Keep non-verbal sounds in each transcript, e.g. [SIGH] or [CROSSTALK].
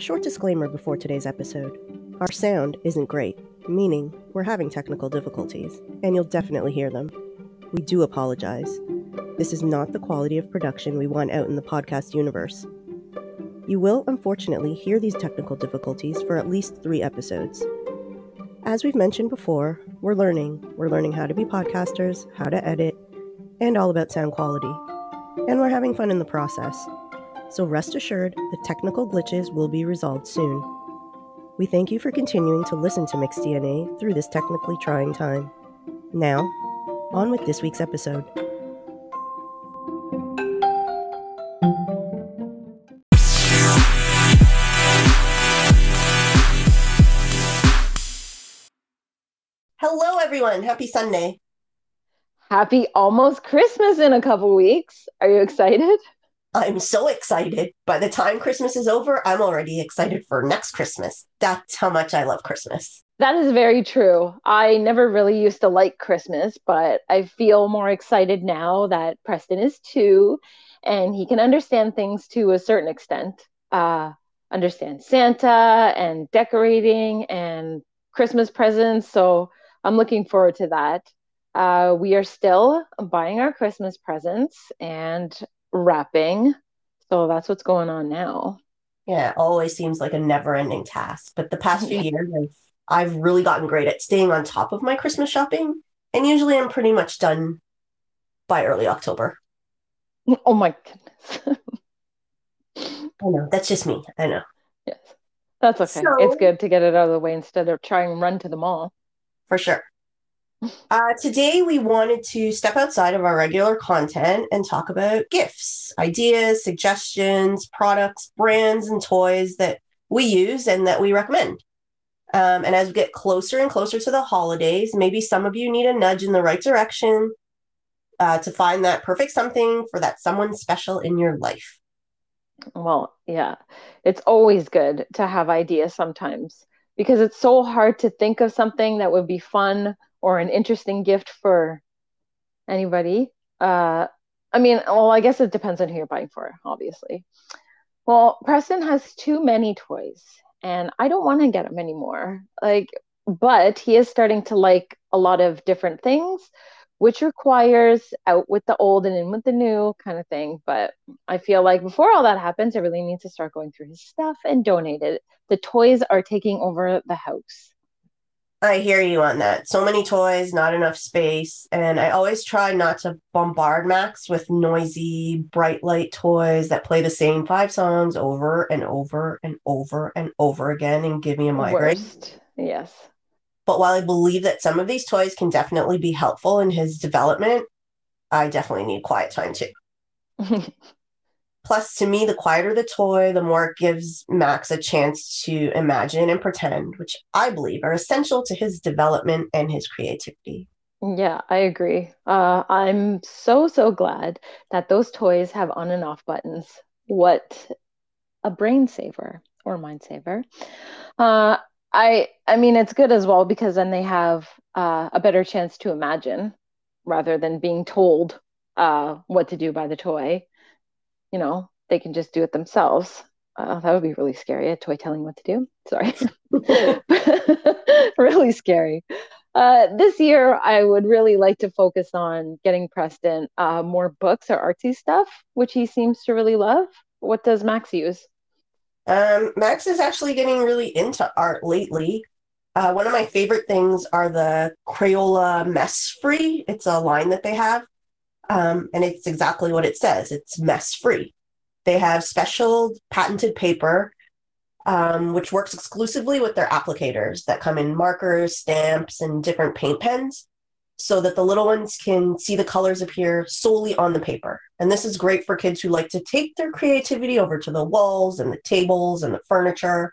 A short disclaimer before today's episode. Our sound isn't great, meaning we're having technical difficulties, and you'll definitely hear them. We do apologize. This is not the quality of production we want out in the podcast universe. You will unfortunately hear these technical difficulties for at least three episodes. As we've mentioned before, we're learning. We're learning how to be podcasters, how to edit, and all about sound quality. And we're having fun in the process so rest assured the technical glitches will be resolved soon. We thank you for continuing to listen to Mixed DNA through this technically trying time. Now, on with this week's episode. Hello, everyone. Happy Sunday. Happy almost Christmas in a couple weeks. Are you excited? I'm so excited. By the time Christmas is over, I'm already excited for next Christmas. That's how much I love Christmas. That is very true. I never really used to like Christmas, but I feel more excited now that Preston is two and he can understand things to a certain extent. Uh, understand Santa and decorating and Christmas presents. So I'm looking forward to that. Uh, we are still buying our Christmas presents and wrapping. So that's what's going on now. Yeah, it always seems like a never ending task. But the past few years, I've, I've really gotten great at staying on top of my Christmas shopping. And usually I'm pretty much done by early October. Oh my goodness. I know. That's just me. I know. Yes. That's okay. So, it's good to get it out of the way instead of trying and run to the mall. For sure. Uh, today, we wanted to step outside of our regular content and talk about gifts, ideas, suggestions, products, brands, and toys that we use and that we recommend. Um, and as we get closer and closer to the holidays, maybe some of you need a nudge in the right direction uh, to find that perfect something for that someone special in your life. Well, yeah, it's always good to have ideas sometimes because it's so hard to think of something that would be fun or an interesting gift for anybody. Uh, I mean, well, I guess it depends on who you're buying for, obviously. Well, Preston has too many toys, and I don't want to get him anymore. Like, but he is starting to like a lot of different things, which requires out with the old and in with the new kind of thing. But I feel like before all that happens, I really need to start going through his stuff and donate it. The toys are taking over the house. I hear you on that. So many toys, not enough space. And I always try not to bombard Max with noisy, bright light toys that play the same five songs over and over and over and over again and give me a migraine. Worst. Yes. But while I believe that some of these toys can definitely be helpful in his development, I definitely need quiet time too. [LAUGHS] Plus, to me, the quieter the toy, the more it gives Max a chance to imagine and pretend, which I believe are essential to his development and his creativity. Yeah, I agree. Uh, I'm so, so glad that those toys have on and off buttons. What a brain saver or mind saver. Uh, I, I mean, it's good as well because then they have uh, a better chance to imagine rather than being told uh, what to do by the toy you know, they can just do it themselves. Uh, that would be really scary. A toy telling what to do. Sorry. [LAUGHS] really scary. Uh, this year, I would really like to focus on getting Preston uh, more books or artsy stuff, which he seems to really love. What does Max use? Um, Max is actually getting really into art lately. Uh, one of my favorite things are the Crayola Mess Free. It's a line that they have. Um, and it's exactly what it says it's mess free. They have special patented paper, um, which works exclusively with their applicators that come in markers, stamps, and different paint pens so that the little ones can see the colors appear solely on the paper. And this is great for kids who like to take their creativity over to the walls and the tables and the furniture.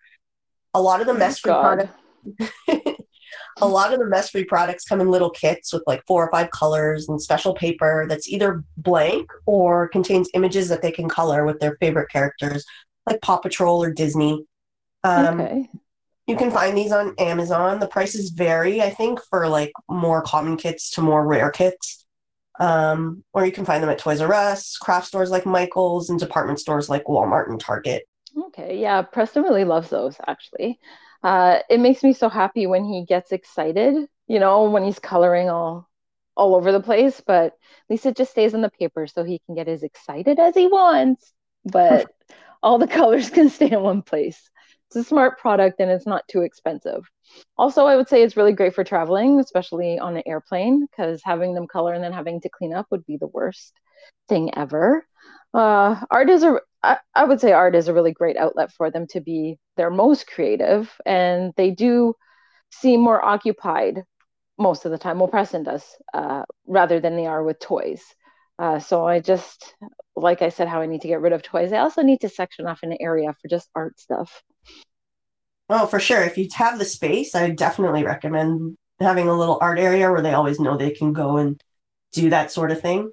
A lot of the mess free products [LAUGHS] a lot of the mess free products come in little kits with like four or five colors and special paper that's either blank or contains images that they can color with their favorite characters, like Paw Patrol or Disney. Um, okay. You can find these on Amazon. The prices vary, I think, for like more common kits to more rare kits. Um, or you can find them at Toys R Us, craft stores like Michael's, and department stores like Walmart and Target. Okay, yeah, Preston really loves those actually. Uh, it makes me so happy when he gets excited, you know, when he's coloring all all over the place, but at least it just stays on the paper so he can get as excited as he wants, but [LAUGHS] all the [LAUGHS] colors can stay in one place. It's a smart product and it's not too expensive. Also, I would say it's really great for traveling, especially on an airplane, because having them color and then having to clean up would be the worst thing ever. Uh, art is a I, I would say art is a really great outlet for them to be their most creative, and they do seem more occupied most of the time. Well, Preston does, uh, rather than they are with toys. Uh, so I just, like I said, how I need to get rid of toys. I also need to section off an area for just art stuff. Oh, for sure. If you have the space, I definitely recommend having a little art area where they always know they can go and do that sort of thing.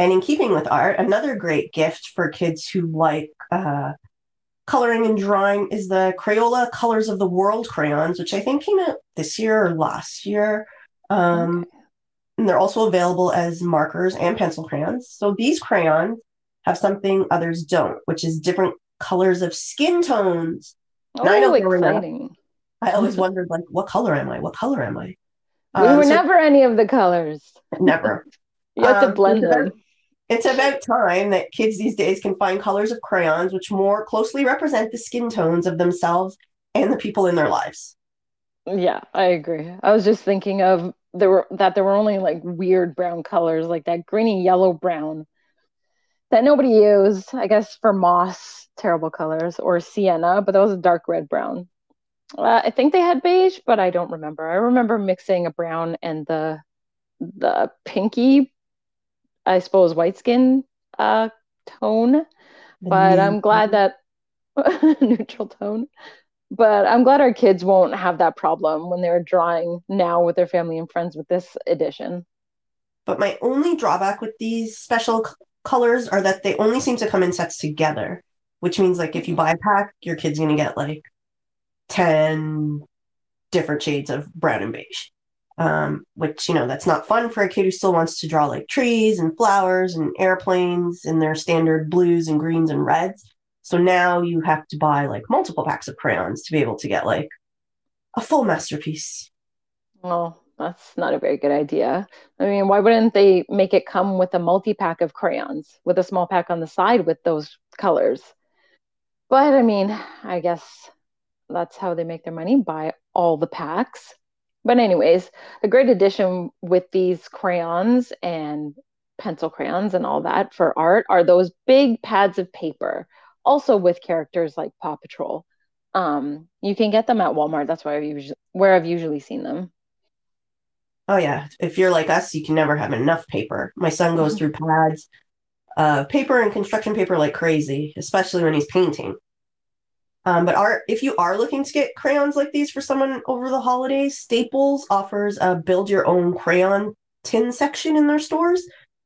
And in keeping with art, another great gift for kids who like uh, coloring and drawing is the Crayola Colors of the World crayons, which I think came out this year or last year. Um, okay. And they're also available as markers and pencil crayons. So these crayons have something others don't, which is different colors of skin tones. Oh, I know exciting. I always [LAUGHS] wondered, like, what color am I? What color am I? We um, were so never any of the colors. Never. [LAUGHS] you have um, to blend them. It's about time that kids these days can find colors of crayons which more closely represent the skin tones of themselves and the people in their lives. Yeah, I agree. I was just thinking of there were that there were only like weird brown colors like that greeny yellow brown that nobody used, I guess for moss, terrible colors, or sienna, but that was a dark red brown. Uh, I think they had beige, but I don't remember. I remember mixing a brown and the the pinky I suppose, white skin uh, tone. But I'm glad that [LAUGHS] neutral tone. But I'm glad our kids won't have that problem when they're drawing now with their family and friends with this edition. But my only drawback with these special c- colors are that they only seem to come in sets together, which means like if you buy a pack, your kid's gonna get like 10 different shades of brown and beige um, which you know that's not fun for a kid who still wants to draw like trees and flowers and airplanes in their standard blues and greens and reds. So now you have to buy like multiple packs of crayons to be able to get like a full masterpiece. Well that's not a very good idea. I mean why wouldn't they make it come with a multi-pack of crayons with a small pack on the side with those colors? But i mean i guess that's how they make their money buy all the packs but anyways, a great addition with these crayons and pencil crayons and all that for art are those big pads of paper, also with characters like Paw Patrol. Um, you can get them at Walmart. That's where I've usually where I've usually seen them. Oh yeah, if you're like us, you can never have enough paper. My son goes mm-hmm. through pads, uh, paper and construction paper like crazy, especially when he's painting. Um, but are if you are looking to get crayons like these for someone over the holidays, Staples offers a build your own crayon tin section in their stores.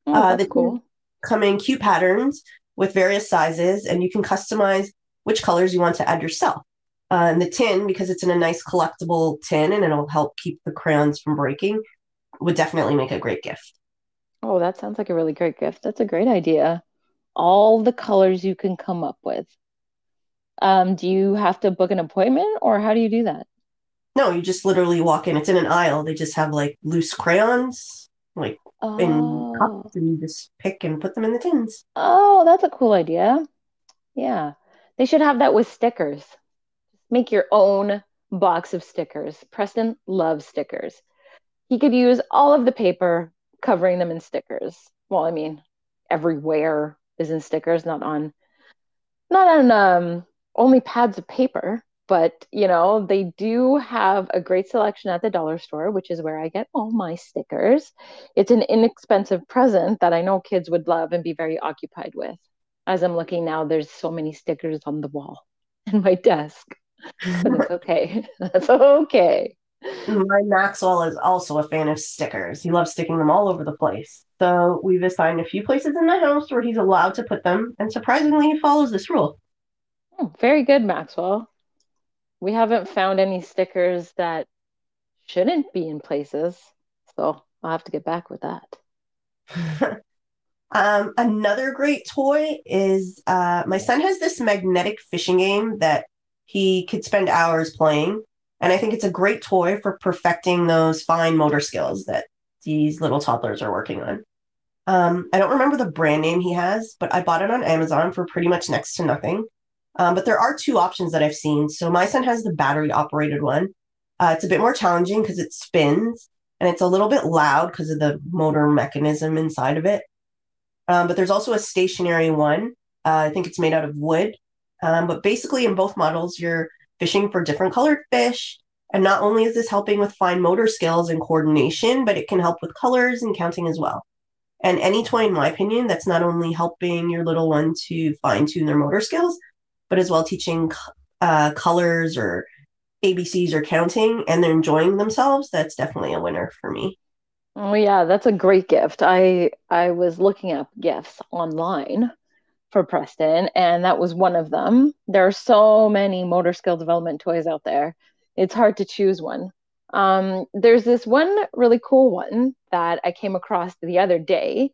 Oh, uh, they cool. come in cute patterns with various sizes, and you can customize which colors you want to add yourself. Uh, and the tin, because it's in a nice collectible tin and it'll help keep the crayons from breaking, would definitely make a great gift. Oh, that sounds like a really great gift. That's a great idea. All the colors you can come up with. Um, do you have to book an appointment or how do you do that? No, you just literally walk in. It's in an aisle. They just have like loose crayons, like oh. in cups, and you just pick and put them in the tins. Oh, that's a cool idea. Yeah. They should have that with stickers. Make your own box of stickers. Preston loves stickers. He could use all of the paper covering them in stickers. Well, I mean, everywhere is in stickers, not on not on um only pads of paper, but you know, they do have a great selection at the dollar store, which is where I get all my stickers. It's an inexpensive present that I know kids would love and be very occupied with. As I'm looking now, there's so many stickers on the wall [LAUGHS] in my desk. But it's [LAUGHS] okay. [LAUGHS] That's okay. My Maxwell is also a fan of stickers. He loves sticking them all over the place. So we've assigned a few places in the house where he's allowed to put them, and surprisingly, he follows this rule. Oh, very good, Maxwell. We haven't found any stickers that shouldn't be in places, so I'll have to get back with that. [LAUGHS] Um, another great toy is uh, my son has this magnetic fishing game that he could spend hours playing. And I think it's a great toy for perfecting those fine motor skills that these little toddlers are working on. Um, I don't remember the brand name he has, but I bought it on Amazon for pretty much next to nothing. Um, but there are two options that I've seen. So my son has the battery operated one. Uh, it's a bit more challenging because it spins and it's a little bit loud because of the motor mechanism inside of it. Um, but there's also a stationary one. Uh, I think it's made out of wood. Um, but basically, in both models, you're fishing for different colored fish. And not only is this helping with fine motor skills and coordination, but it can help with colors and counting as well. And any toy, in my opinion, that's not only helping your little one to fine tune their motor skills, but as well teaching uh, colors or ABCs or counting and they're enjoying themselves, that's definitely a winner for me. Oh yeah, that's a great gift. I I was looking up gifts online for Preston, and that was one of them. There are so many motor skill development toys out there. It's hard to choose one. Um, there's this one really cool one that I came across the other day,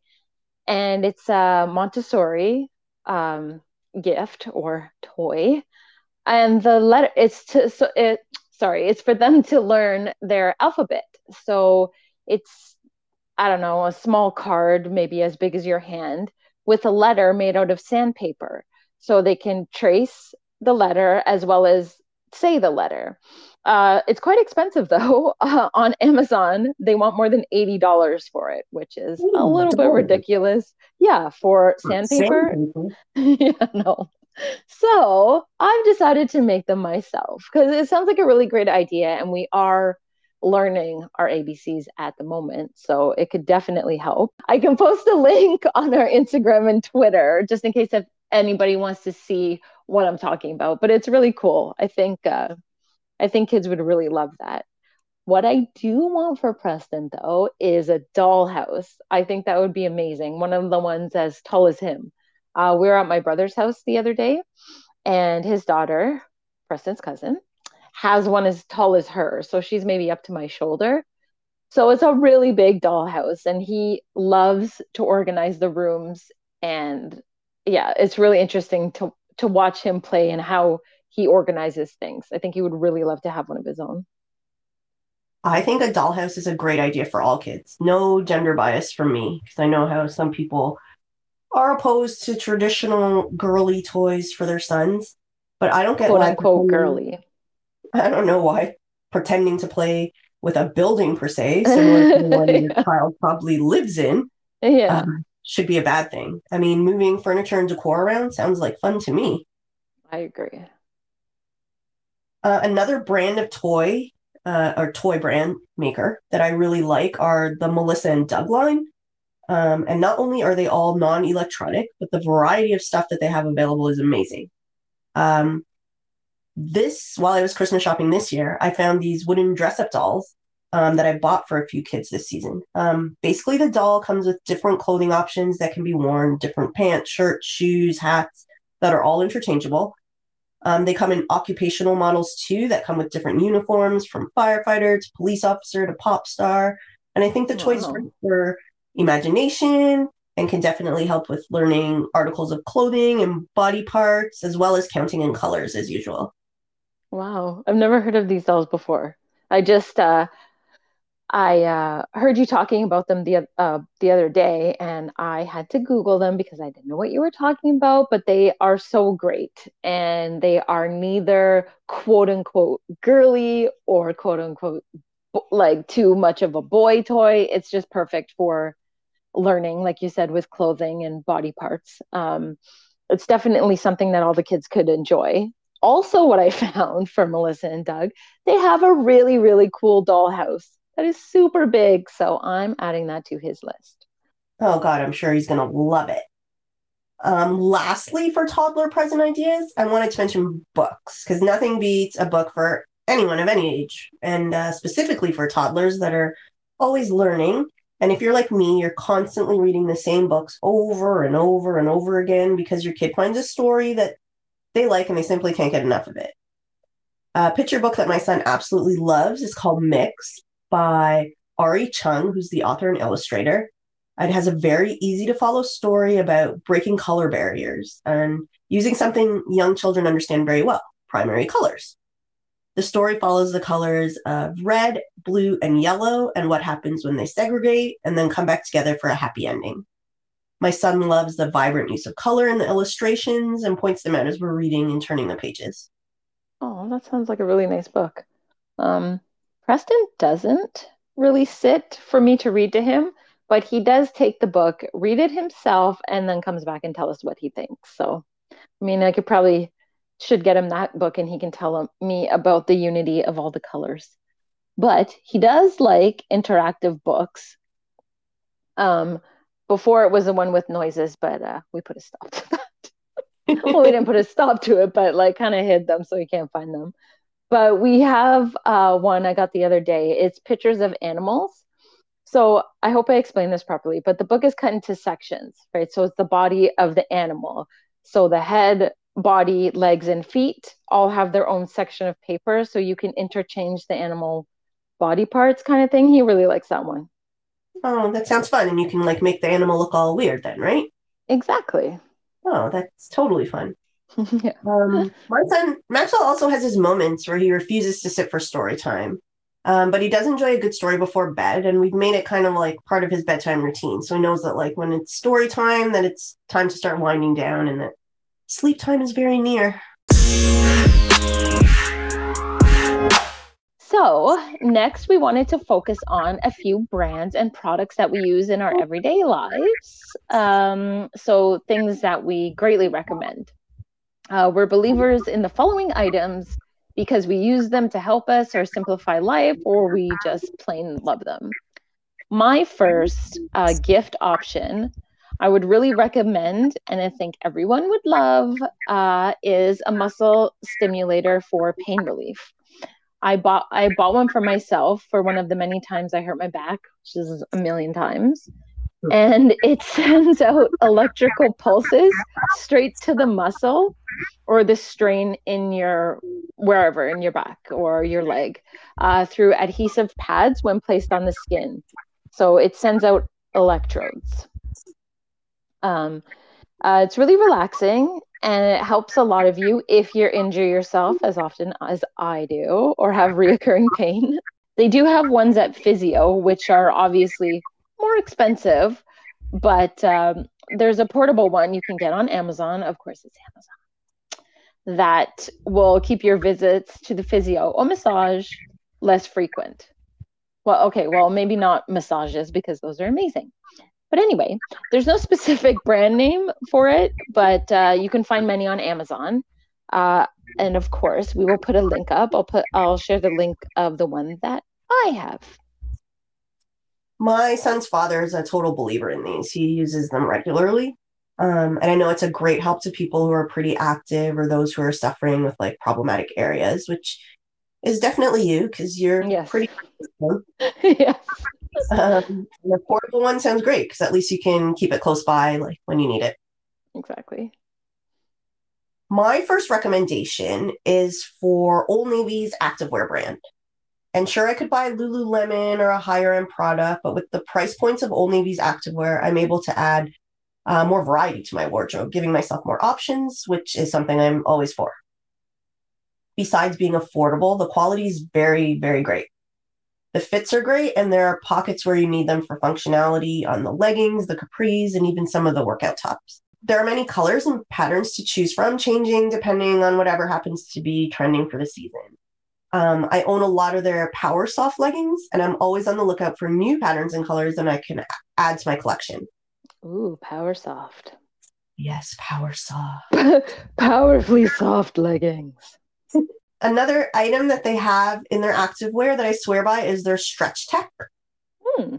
and it's a Montessori um, gift or toy. And the letter it's to so it sorry it's for them to learn their alphabet. So it's i don't know a small card maybe as big as your hand with a letter made out of sandpaper. So they can trace the letter as well as say the letter uh, it's quite expensive though [LAUGHS] uh, on amazon they want more than $80 for it which is Ooh, a little bit ridiculous yeah for sandpaper, sandpaper. [LAUGHS] yeah no so I've decided to make them myself because it sounds like a really great idea. And we are learning our ABCs at the moment. So it could definitely help. I can post a link [LAUGHS] on our Instagram and Twitter just in case if anybody wants to see what I'm talking about. But it's really cool. I think uh, I think kids would really love that. What I do want for Preston though is a dollhouse. I think that would be amazing. One of the ones as tall as him. Uh, we were at my brother's house the other day, and his daughter, Preston's cousin, has one as tall as her. So she's maybe up to my shoulder. So it's a really big dollhouse, and he loves to organize the rooms. And yeah, it's really interesting to to watch him play and how he organizes things. I think he would really love to have one of his own. I think a dollhouse is a great idea for all kids. No gender bias from me, because I know how some people are opposed to traditional girly toys for their sons, but I don't get quote unquote girly. I don't know why pretending to play with a building per se, similar to the one yeah. [LAUGHS] your child probably lives in, yeah, um, should be a bad thing. I mean, moving furniture and decor around sounds like fun to me. I agree. Uh, another brand of toy uh, or toy brand maker that I really like are the Melissa and Doug line. Um, and not only are they all non electronic, but the variety of stuff that they have available is amazing. Um, this, while I was Christmas shopping this year, I found these wooden dress up dolls um, that I bought for a few kids this season. Um, basically, the doll comes with different clothing options that can be worn different pants, shirts, shoes, hats that are all interchangeable. Um, they come in occupational models too that come with different uniforms from firefighter to police officer to pop star. And I think the wow. toys for imagination and can definitely help with learning articles of clothing and body parts, as well as counting in colors as usual. Wow, I've never heard of these dolls before. I just uh, I uh, heard you talking about them the uh, the other day, and I had to Google them because I didn't know what you were talking about. But they are so great, and they are neither quote unquote girly or quote unquote like too much of a boy toy. It's just perfect for learning, like you said, with clothing and body parts. Um, it's definitely something that all the kids could enjoy. Also, what I [LAUGHS] found for Melissa and Doug, they have a really, really cool dollhouse that is super big. So I'm adding that to his list. Oh, God, I'm sure he's going to love it. Um, lastly, for toddler present ideas, I wanted to mention books because nothing beats a book for anyone of any age, and uh, specifically for toddlers that are always learning and if you're like me, you're constantly reading the same books over and over and over again because your kid finds a story that they like and they simply can't get enough of it. A picture book that my son absolutely loves is called Mix by Arree Chung, who's the author and illustrator. It has a very easy to follow story about breaking color barriers and using something young children understand very well primary colors. The story follows the colors of red, blue, and yellow and what happens when they segregate and then come back together for a happy ending. My son loves the vibrant use of color in the illustrations and points them out as we're reading and turning the pages. Oh, that sounds like a really nice book. Um, Preston doesn't really sit for me to read to him, but he does take the book, read it himself, and then comes back and tell us what he thinks. So, I mean, I could probably should get him that book and he can tell me about the unity of all the colors. But he does like interactive books. Um, before it was the one with noises, but uh, we put a stop to that. [LAUGHS] well, we didn't put a stop to it, but like kind of hid them so you can't find them. But we have uh, one I got the other day. It's pictures of animals. So I hope I explained this properly, but the book is cut into sections, right? So it's the body of the animal. So the head, body, legs, and feet all have their own section of paper. So you can interchange the animal body parts kind of thing. He really likes that one. Oh, that sounds fun. And you can like make the animal look all weird then, right? Exactly. Oh, that's totally fun. [LAUGHS] yeah. Um, my son Maxwell also has his moments where he refuses to sit for story time. Um, but he does enjoy a good story before bed, and we've made it kind of like part of his bedtime routine. So he knows that like when it's story time, that it's time to start winding down and that sleep time is very near. So, next, we wanted to focus on a few brands and products that we use in our everyday lives. Um, so, things that we greatly recommend. Uh, we're believers in the following items because we use them to help us or simplify life, or we just plain love them. My first uh, gift option I would really recommend, and I think everyone would love, uh, is a muscle stimulator for pain relief. I bought I bought one for myself for one of the many times I hurt my back, which is a million times. [LAUGHS] And it sends out electrical pulses straight to the muscle or the strain in your wherever in your back or your leg uh, through adhesive pads when placed on the skin. So it sends out electrodes. Um, uh, it's really relaxing and it helps a lot of you if you injure yourself as often as I do or have reoccurring pain. They do have ones at physio, which are obviously more expensive, but um, there's a portable one you can get on Amazon. Of course, it's Amazon. That will keep your visits to the physio or massage less frequent. Well, okay, well, maybe not massages because those are amazing. But anyway, there's no specific brand name for it, but uh, you can find many on Amazon. Uh, and of course, we will put a link up. I'll put I'll share the link of the one that I have. My son's father is a total believer in these. He uses them regularly. Um, and I know it's a great help to people who are pretty active or those who are suffering with like problematic areas, which is definitely you because you're yes. pretty. [LAUGHS] yes [LAUGHS] um, the portable one sounds great because at least you can keep it close by, like when you need it. Exactly. My first recommendation is for Old Navy's activewear brand. And sure, I could buy Lululemon or a higher end product, but with the price points of Old Navy's activewear, I'm able to add uh, more variety to my wardrobe, giving myself more options, which is something I'm always for. Besides being affordable, the quality is very, very great. The fits are great, and there are pockets where you need them for functionality on the leggings, the capris, and even some of the workout tops. There are many colors and patterns to choose from, changing depending on whatever happens to be trending for the season. Um, I own a lot of their Power Soft leggings, and I'm always on the lookout for new patterns and colors that I can add to my collection. Ooh, Power Soft. Yes, Power Soft. [LAUGHS] Powerfully soft leggings. Another item that they have in their activewear that I swear by is their stretch tech, hmm.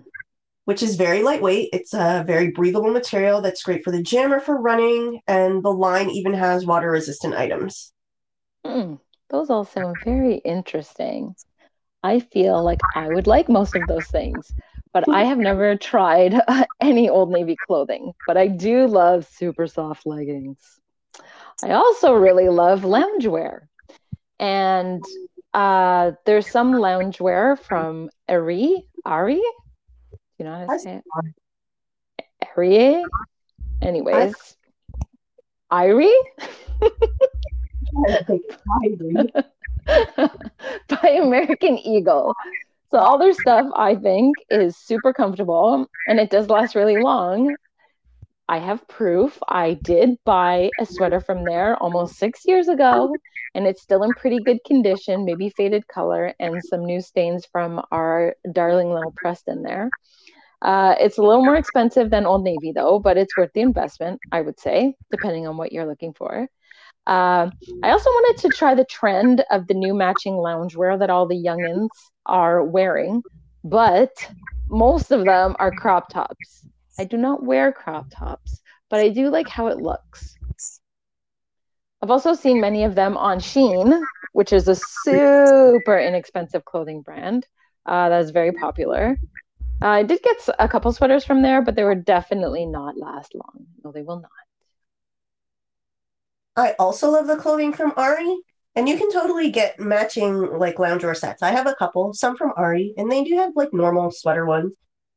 which is very lightweight. It's a very breathable material that's great for the gym or for running, and the line even has water resistant items. Hmm. Those all sound very interesting. I feel like I would like most of those things, but I have never tried [LAUGHS] any Old Navy clothing. But I do love super soft leggings. I also really love loungewear. And uh, there's some loungewear from Aerie. Aerie? You know how to say it? Perrier. Anyways, Irie. [LAUGHS] [LAUGHS] by American Eagle. So all their stuff I think is super comfortable and it does last really long. I have proof. I did buy a sweater from there almost 6 years ago and it's still in pretty good condition, maybe faded color and some new stains from our darling little Preston there. Uh, it's a little more expensive than Old Navy though, but it's worth the investment, I would say, depending on what you're looking for. Uh, I also wanted to try the trend of the new matching loungewear that all the youngins are wearing, but most of them are crop tops. I do not wear crop tops, but I do like how it looks. I've also seen many of them on Shein, which is a super inexpensive clothing brand uh, that is very popular. Uh, I did get a couple sweaters from there, but they were definitely not last long. No, they will not. I also love the clothing from Aerie. and you can totally get matching like loungewear sets. I have a couple, some from Aerie, and they do have like normal sweater ones.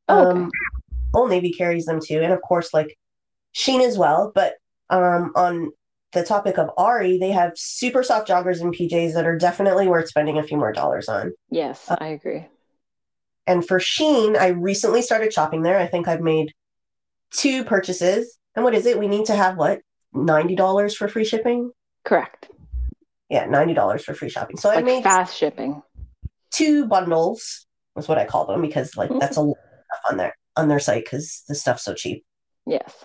Oh, okay. Um, Old Navy carries them too, and of course like Shein as well. But um, on the topic of Aerie, they have super soft joggers and PJs that are definitely worth spending a few more dollars on. Yes, uh, I agree. And for Shein, I recently started shopping there. I think I've made two purchases. And what is it? We need to have what ninety dollars for free shipping. Correct. Yeah, ninety dollars for free shopping. So like I made fast shipping. Two bundles was what I call them because like mm-hmm. that's a lot on their on their site because the stuff's so cheap. Yes.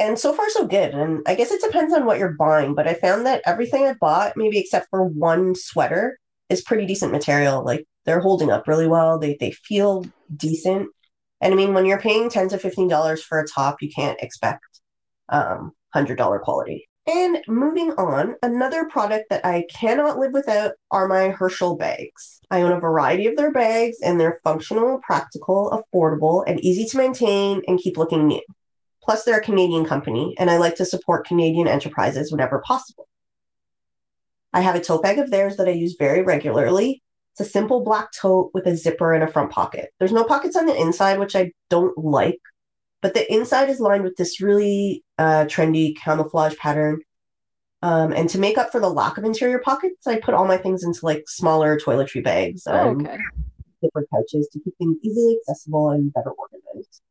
And so far so good. And I guess it depends on what you're buying, but I found that everything I bought, maybe except for one sweater, is pretty decent material. Like they're holding up really well. They they feel decent. And I mean, when you're paying ten to fifteen dollars for a top, you can't expect um, $100 quality. And moving on, another product that I cannot live without are my Herschel bags. I own a variety of their bags, and they're functional, practical, affordable, and easy to maintain and keep looking new. Plus, they're a Canadian company, and I like to support Canadian enterprises whenever possible. I have a tote bag of theirs that I use very regularly. It's a simple black tote with a zipper and a front pocket. There's no pockets on the inside, which I don't like but the inside is lined with this really uh, trendy camouflage pattern. Um, and to make up for the lack of interior pockets, I put all my things into like smaller toiletry bags. Oh, okay. Different pouches to keep things easily accessible and better organized.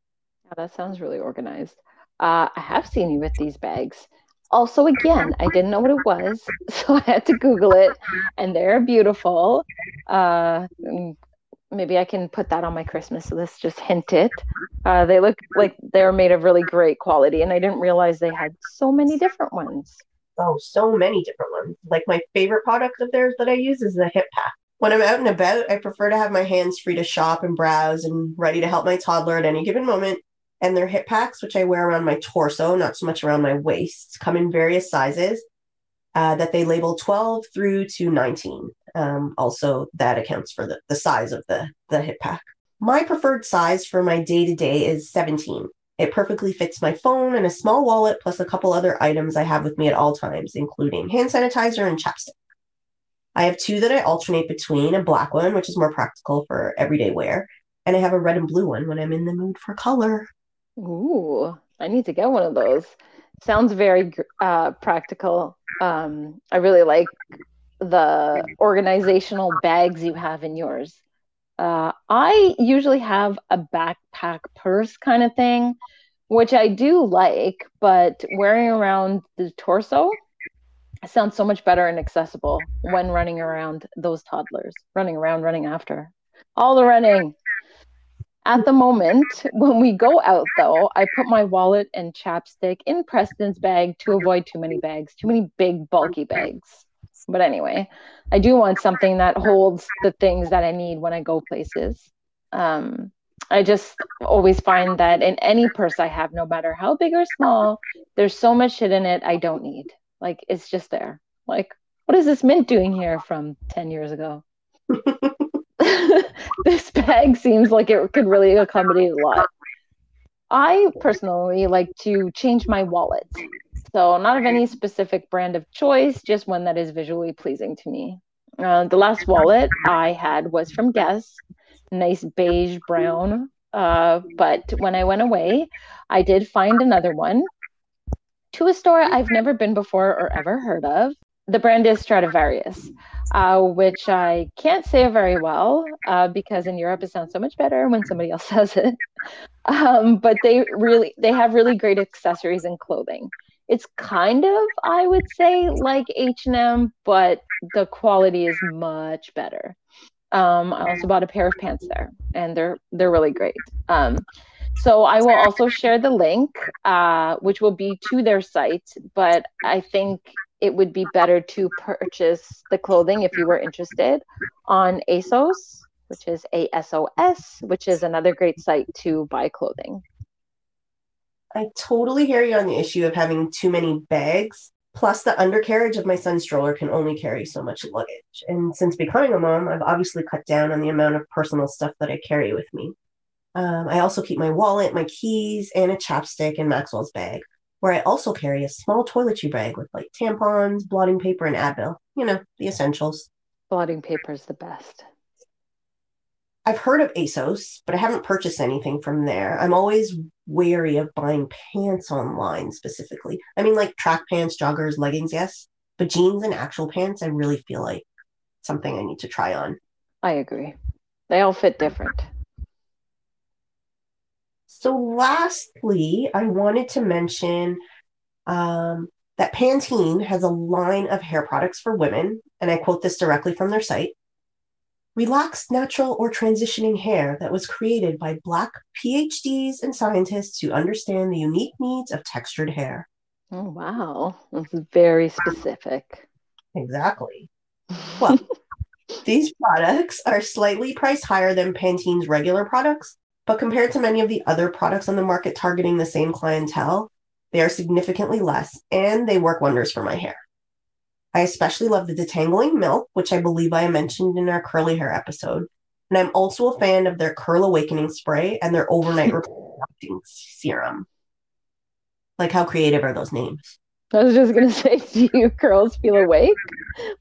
Yeah, that sounds really organized. Uh, I have seen you with these bags. Also, again, I didn't know what it was, [LAUGHS] so I had to Google it, and they're beautiful. Uh, maybe I can put that on my Christmas list. Just hint it. Uh, they look like they're made of really great quality, and I didn't realize they had so many different ones. Oh, so many different ones. Like my favorite product of theirs that I use is the hip pack. When I'm out and about, I prefer to have my hands free to shop and browse and ready to help my toddler at any given moment. And their hip packs, which I wear around my torso, not so much around my waist, come in various sizes uh, that they label 12 through to 19. Um, also, that accounts for the, the size of the, the hip pack. My preferred size for my day to day is 17. It perfectly fits my phone and a small wallet, plus a couple other items I have with me at all times, including hand sanitizer and chapstick. I have two that I alternate between a black one, which is more practical for everyday wear, and I have a red and blue one when I'm in the mood for color. Ooh, I need to get one of those. Sounds very uh, practical. Um, I really like the organizational bags you have in yours. Uh, I usually have a backpack purse kind of thing, which I do like, but wearing around the torso sounds so much better and accessible when running around those toddlers, running around, running after. All the running. At the moment, when we go out, though, I put my wallet and chapstick in Preston's bag to avoid too many bags, too many big, bulky bags. But anyway, I do want something that holds the things that I need when I go places. Um, I just always find that in any purse I have, no matter how big or small, there's so much shit in it I don't need. Like it's just there. Like, what is this mint doing here from 10 years ago? [LAUGHS] [LAUGHS] this bag seems like it could really accommodate a lot. I personally like to change my wallet. So, not of any specific brand of choice, just one that is visually pleasing to me. Uh, the last wallet I had was from Guess, nice beige brown. Uh, but when I went away, I did find another one to a store I've never been before or ever heard of. The brand is Stradivarius, uh, which I can't say very well uh, because in Europe it sounds so much better when somebody else [LAUGHS] says it. Um, but they really they have really great accessories and clothing. It's kind of I would say like H and M, but the quality is much better. Um, I also bought a pair of pants there, and they're they're really great. Um, so I will also share the link, uh, which will be to their site. But I think it would be better to purchase the clothing if you were interested on ASOS, which is ASOS, which is another great site to buy clothing. I totally hear you on the issue of having too many bags. Plus, the undercarriage of my son's stroller can only carry so much luggage. And since becoming a mom, I've obviously cut down on the amount of personal stuff that I carry with me. Um, I also keep my wallet, my keys, and a chapstick in Maxwell's bag, where I also carry a small toiletry bag with like tampons, blotting paper, and Advil. You know, the essentials. Blotting paper is the best. I've heard of ASOS, but I haven't purchased anything from there. I'm always wary of buying pants online specifically. I mean, like track pants, joggers, leggings, yes, but jeans and actual pants, I really feel like something I need to try on. I agree. They all fit different. So, lastly, I wanted to mention um, that Pantene has a line of hair products for women, and I quote this directly from their site relaxed, natural, or transitioning hair that was created by Black PhDs and scientists who understand the unique needs of textured hair. Oh, wow. That's very specific. Exactly. Well, [LAUGHS] these products are slightly priced higher than Pantene's regular products, but compared to many of the other products on the market targeting the same clientele, they are significantly less and they work wonders for my hair. I especially love the detangling milk, which I believe I mentioned in our curly hair episode. And I'm also a fan of their Curl Awakening spray and their overnight [LAUGHS] reflecting serum. Like, how creative are those names? I was just gonna [LAUGHS] say, do you girls feel awake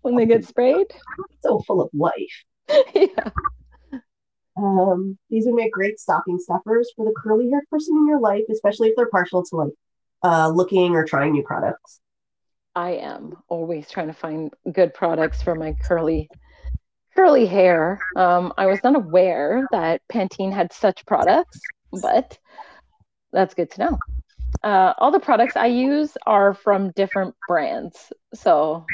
when they get sprayed? So full of life. [LAUGHS] yeah. Um, these would make great stocking stuffers for the curly haired person in your life, especially if they're partial to like uh, looking or trying new products. I am always trying to find good products for my curly curly hair. Um, I was not aware that Pantene had such products, but that's good to know. Uh, all the products I use are from different brands, so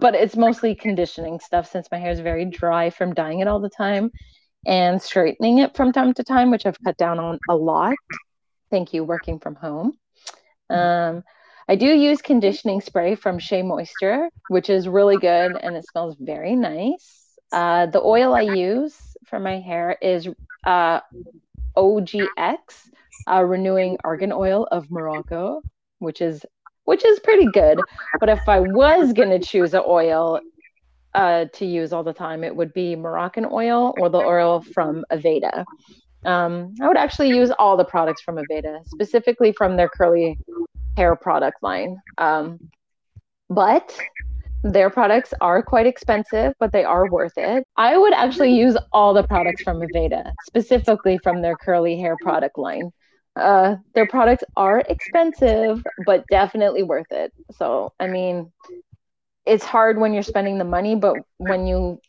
but it's mostly conditioning stuff since my hair is very dry from dyeing it all the time and straightening it from time to time, which I've cut down on a lot. Thank you, working from home. Um, I do use conditioning spray from Shea Moisture, which is really good and it smells very nice. Uh, the oil I use for my hair is uh, OGX, uh, Renewing Argan Oil of Morocco, which is which is pretty good. But if I was gonna choose an oil uh, to use all the time, it would be Moroccan oil or the oil from Aveda. Um, I would actually use all the products from Aveda, specifically from their curly hair product line. Um, but their products are quite expensive, but they are worth it. I would actually use all the products from Aveda, specifically from their curly hair product line. Uh, their products are expensive, but definitely worth it. So, I mean, it's hard when you're spending the money, but when you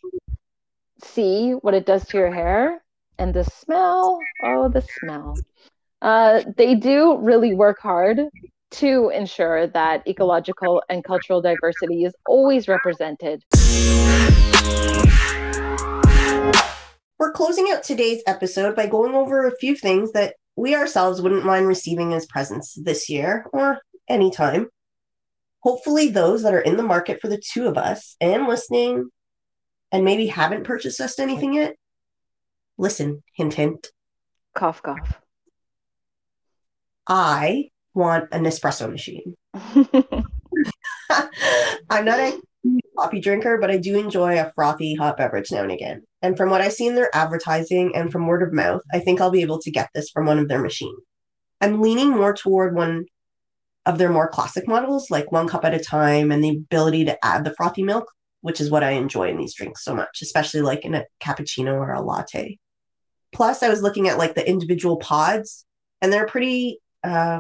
see what it does to your hair and the smell, oh, the smell. Uh, they do really work hard to ensure that ecological and cultural diversity is always represented. We're closing out today's episode by going over a few things that we ourselves wouldn't mind receiving as presents this year or anytime. Hopefully, those that are in the market for the two of us and listening and maybe haven't purchased us anything yet, listen, hint, hint. Cough, cough. I want an espresso machine. [LAUGHS] [LAUGHS] I'm not a coffee drinker, but I do enjoy a frothy hot beverage now and again. And from what I see in their advertising and from word of mouth, I think I'll be able to get this from one of their machines. I'm leaning more toward one of their more classic models, like one cup at a time, and the ability to add the frothy milk, which is what I enjoy in these drinks so much, especially like in a cappuccino or a latte. plus, I was looking at like the individual pods, and they're pretty. Uh,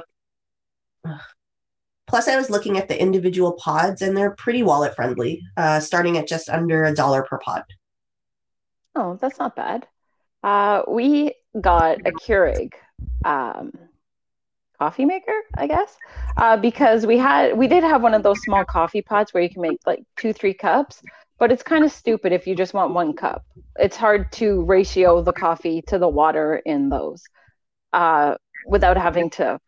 plus, I was looking at the individual pods, and they're pretty wallet friendly, uh, starting at just under a dollar per pod. Oh, that's not bad. Uh, we got a Keurig um, coffee maker, I guess, uh, because we had we did have one of those small coffee pots where you can make like two, three cups, but it's kind of stupid if you just want one cup. It's hard to ratio the coffee to the water in those uh, without having to,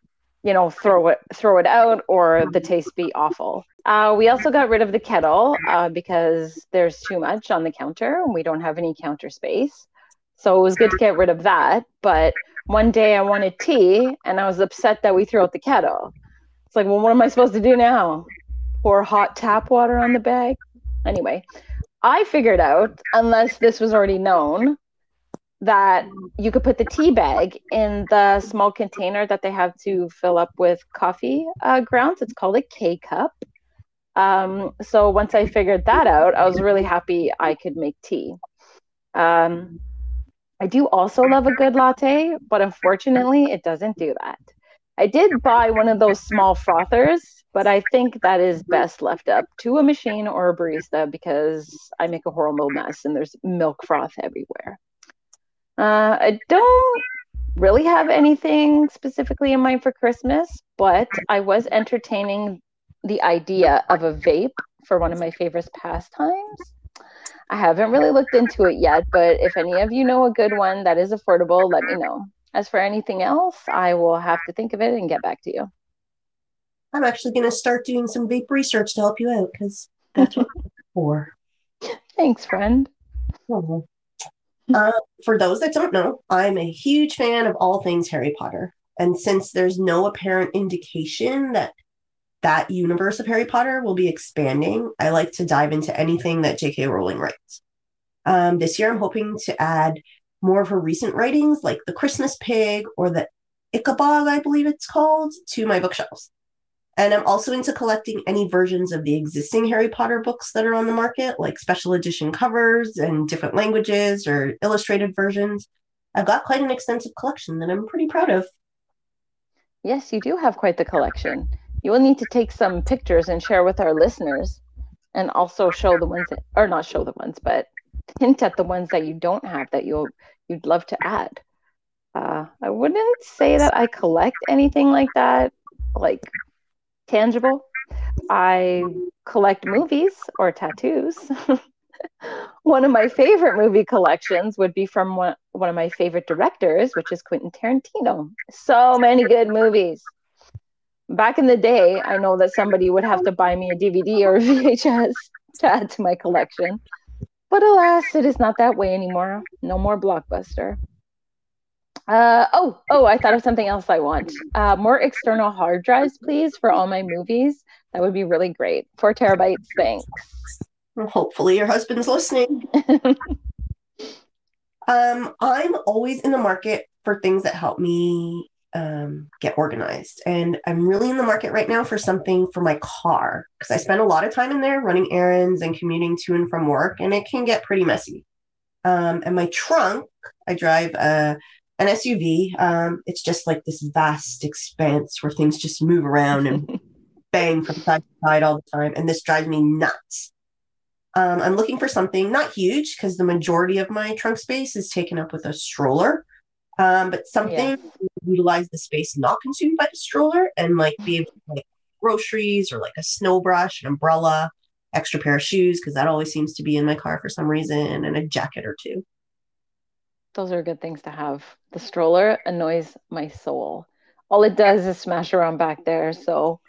you know, throw it throw it out or the taste be awful. Uh, we also got rid of the kettle uh, because there's too much on the counter and we don't have any counter space. So it was good to get rid of that. But one day I wanted tea and I was upset that we threw out the kettle. It's like, well, what am I supposed to do now? Pour hot tap water on the bag? Anyway, I figured out, unless this was already known, that you could put the tea bag in the small container that they have to fill up with coffee uh, grounds. It's called a K cup. Um, so once I figured that out, I was really happy I could make tea. Um, I do also love a good latte, but unfortunately, it doesn't do that. I did buy one of those small frothers, but I think that is best left up to a machine or a barista because I make a horrible mess and there's milk froth everywhere. Uh, I don't really have anything specifically in mind for Christmas, but I was entertaining the idea of a vape for one of my favorite pastimes. I haven't really looked into it yet, but if any of you know a good one that is affordable, let me know. As for anything else, I will have to think of it and get back to you. I'm actually going to start doing some vape research to help you out because that's what I'm for. [LAUGHS] Thanks, friend. Oh. Uh, for those that don't know, I'm a huge fan of all things Harry Potter. And since there's no apparent indication that that universe of Harry Potter will be expanding. I like to dive into anything that J.K. Rowling writes. Um, this year, I'm hoping to add more of her recent writings, like The Christmas Pig or the Ickabog, I believe it's called, to my bookshelves. And I'm also into collecting any versions of the existing Harry Potter books that are on the market, like special edition covers and different languages or illustrated versions. I've got quite an extensive collection that I'm pretty proud of. Yes, you do have quite the collection you will need to take some pictures and share with our listeners and also show the ones that, or not show the ones but hint at the ones that you don't have that you'll you'd love to add uh, i wouldn't say that i collect anything like that like tangible i collect movies or tattoos [LAUGHS] one of my favorite movie collections would be from one, one of my favorite directors which is quentin tarantino so many good movies back in the day, I know that somebody would have to buy me a DVD or [LAUGHS] a VHS to add to my collection. But alas, it is not that way anymore. No more Blockbuster. Uh, oh, oh, I thought of something else I want. Uh, more external hard drives, please, for all my movies. That would be really great. Four terabytes, thanks. hopefully, your husband's listening. [LAUGHS] um, I'm always in the market for things that help me um, get organized. And I'm really in the market right now for something for my car because I spend a lot of time in there running errands and commuting to and from work, and it can get pretty messy. Um, and my trunk, I drive a, an SUV. Um, it's just like this vast expanse where things just move around and [LAUGHS] bang from side to side all the time. And this drives me nuts. Um, I'm looking for something not huge because the majority of my trunk space is taken up with a stroller um, but something utilize the space not consumed by the stroller and like be able to like groceries or like a snow brush, an umbrella, extra pair of shoes because that always seems to be in my car for some reason, and a jacket or two. Those are good things to have. The stroller annoys my soul. All it does is smash around back there, so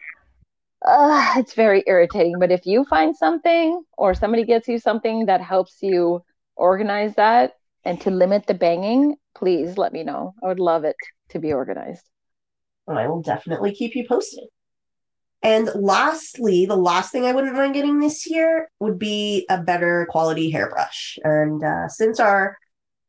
uh, it's very irritating. But if you find something or somebody gets you something that helps you organize that and to limit the banging, please let me know. I would love it to be organized. I will definitely keep you posted. And lastly, the last thing I wouldn't mind getting this year would be a better quality hairbrush. And uh, since our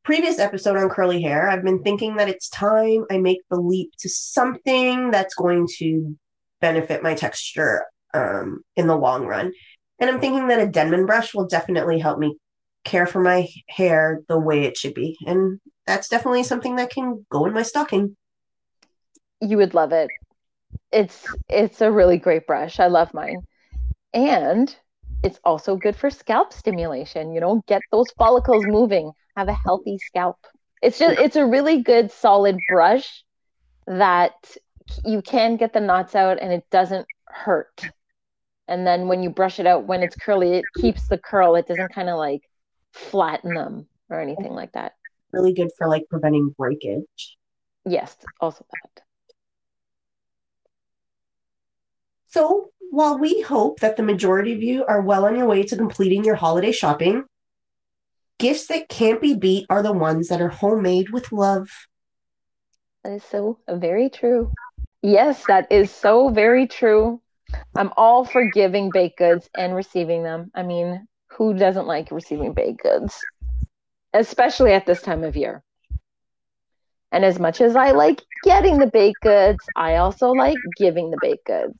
previous episode on curly hair, I've been thinking that it's time I make the leap to something that's going to benefit my texture um, in the long run. And I'm thinking that a Denman brush will definitely help me care for my hair the way it should be. And that's definitely something that can go in my stocking. You would love it. It's it's a really great brush. I love mine. And it's also good for scalp stimulation, you know, get those follicles moving, have a healthy scalp. It's just it's a really good solid brush that you can get the knots out and it doesn't hurt. And then when you brush it out when it's curly, it keeps the curl. It doesn't kind of like flatten them or anything like that. Really good for like preventing breakage. Yes, also that. So, while we hope that the majority of you are well on your way to completing your holiday shopping, gifts that can't be beat are the ones that are homemade with love. That is so very true. Yes, that is so very true. I'm all for giving baked goods and receiving them. I mean, who doesn't like receiving baked goods? Especially at this time of year. And as much as I like getting the baked goods, I also like giving the baked goods.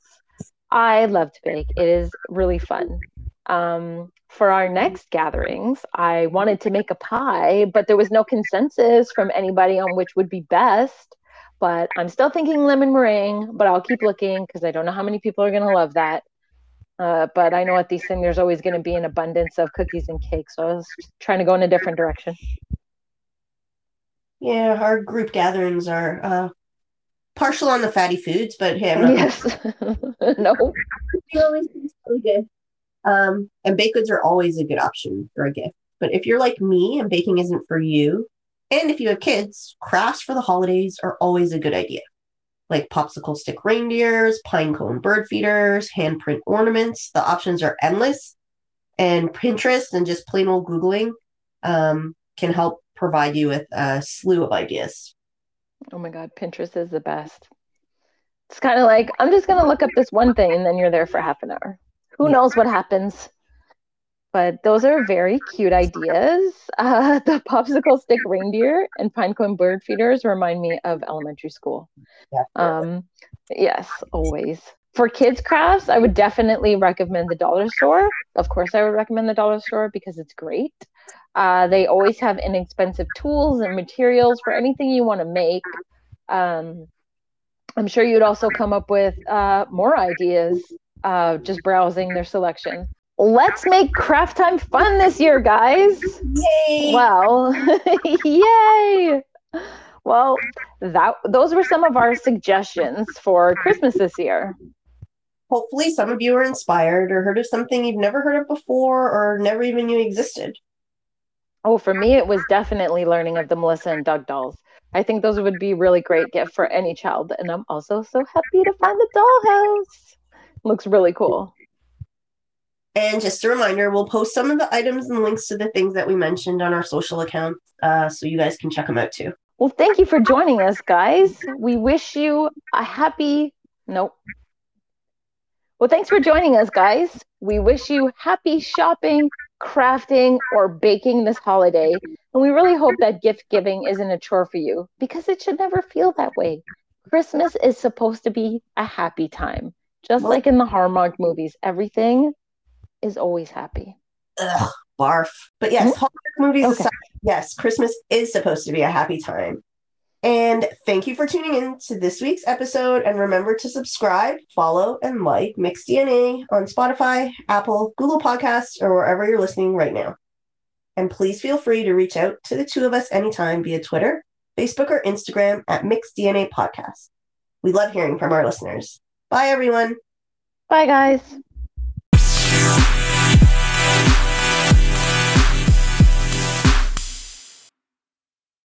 I love to bake. It is really fun. Um, for our next gatherings, I wanted to make a pie, but there was no consensus from anybody on which would be best. But I'm still thinking lemon meringue, but I'll keep looking because I don't know how many people are going to love that. Uh, but I know at these things, there's always going to be an abundance of cookies and cakes. So I was trying to go in a different direction. Yeah, our group gatherings are uh, partial on the fatty foods, but hey, I'm not [LAUGHS] yes, [LAUGHS] no, they [LAUGHS] always taste really good. Um, and baked goods are always a good option for a gift. But if you're like me and baking isn't for you, and if you have kids, crafts for the holidays are always a good idea. Like popsicle stick reindeers, pine cone bird feeders, handprint ornaments. The options are endless. And Pinterest and just plain old Googling um, can help provide you with a slew of ideas. Oh my God, Pinterest is the best. It's kind of like, I'm just going to look up this one thing and then you're there for half an hour. Who knows what happens? But those are very cute ideas. [LAUGHS] Uh, the popsicle stick reindeer and pinecone bird feeders remind me of elementary school. Um, yes, always. For kids crafts, I would definitely recommend the dollar store. Of course, I would recommend the dollar store because it's great. Uh, they always have inexpensive tools and materials for anything you want to make. Um, I'm sure you'd also come up with uh, more ideas uh, just browsing their selection. Let's make craft time fun this year, guys. Yay! Well, [LAUGHS] yay! Well, that those were some of our suggestions for Christmas this year. Hopefully, some of you are inspired or heard of something you've never heard of before or never even knew existed. Oh, for me, it was definitely learning of the Melissa and Doug dolls. I think those would be really great gift for any child, and I'm also so happy to find the dollhouse. Looks really cool. And just a reminder, we'll post some of the items and links to the things that we mentioned on our social accounts uh, so you guys can check them out too. Well, thank you for joining us, guys. We wish you a happy. Nope. Well, thanks for joining us, guys. We wish you happy shopping, crafting, or baking this holiday. And we really hope that gift giving isn't a chore for you because it should never feel that way. Christmas is supposed to be a happy time. Just like in the Hallmark movies, everything is always happy. Ugh, barf. But yes, Hmm? Hallmark movies Okay. aside, yes, Christmas is supposed to be a happy time. And thank you for tuning in to this week's episode. And remember to subscribe, follow, and like Mixed DNA on Spotify, Apple, Google Podcasts, or wherever you're listening right now. And please feel free to reach out to the two of us anytime via Twitter, Facebook, or Instagram at Mixed DNA Podcast. We love hearing from our listeners. Bye, everyone. Bye, guys.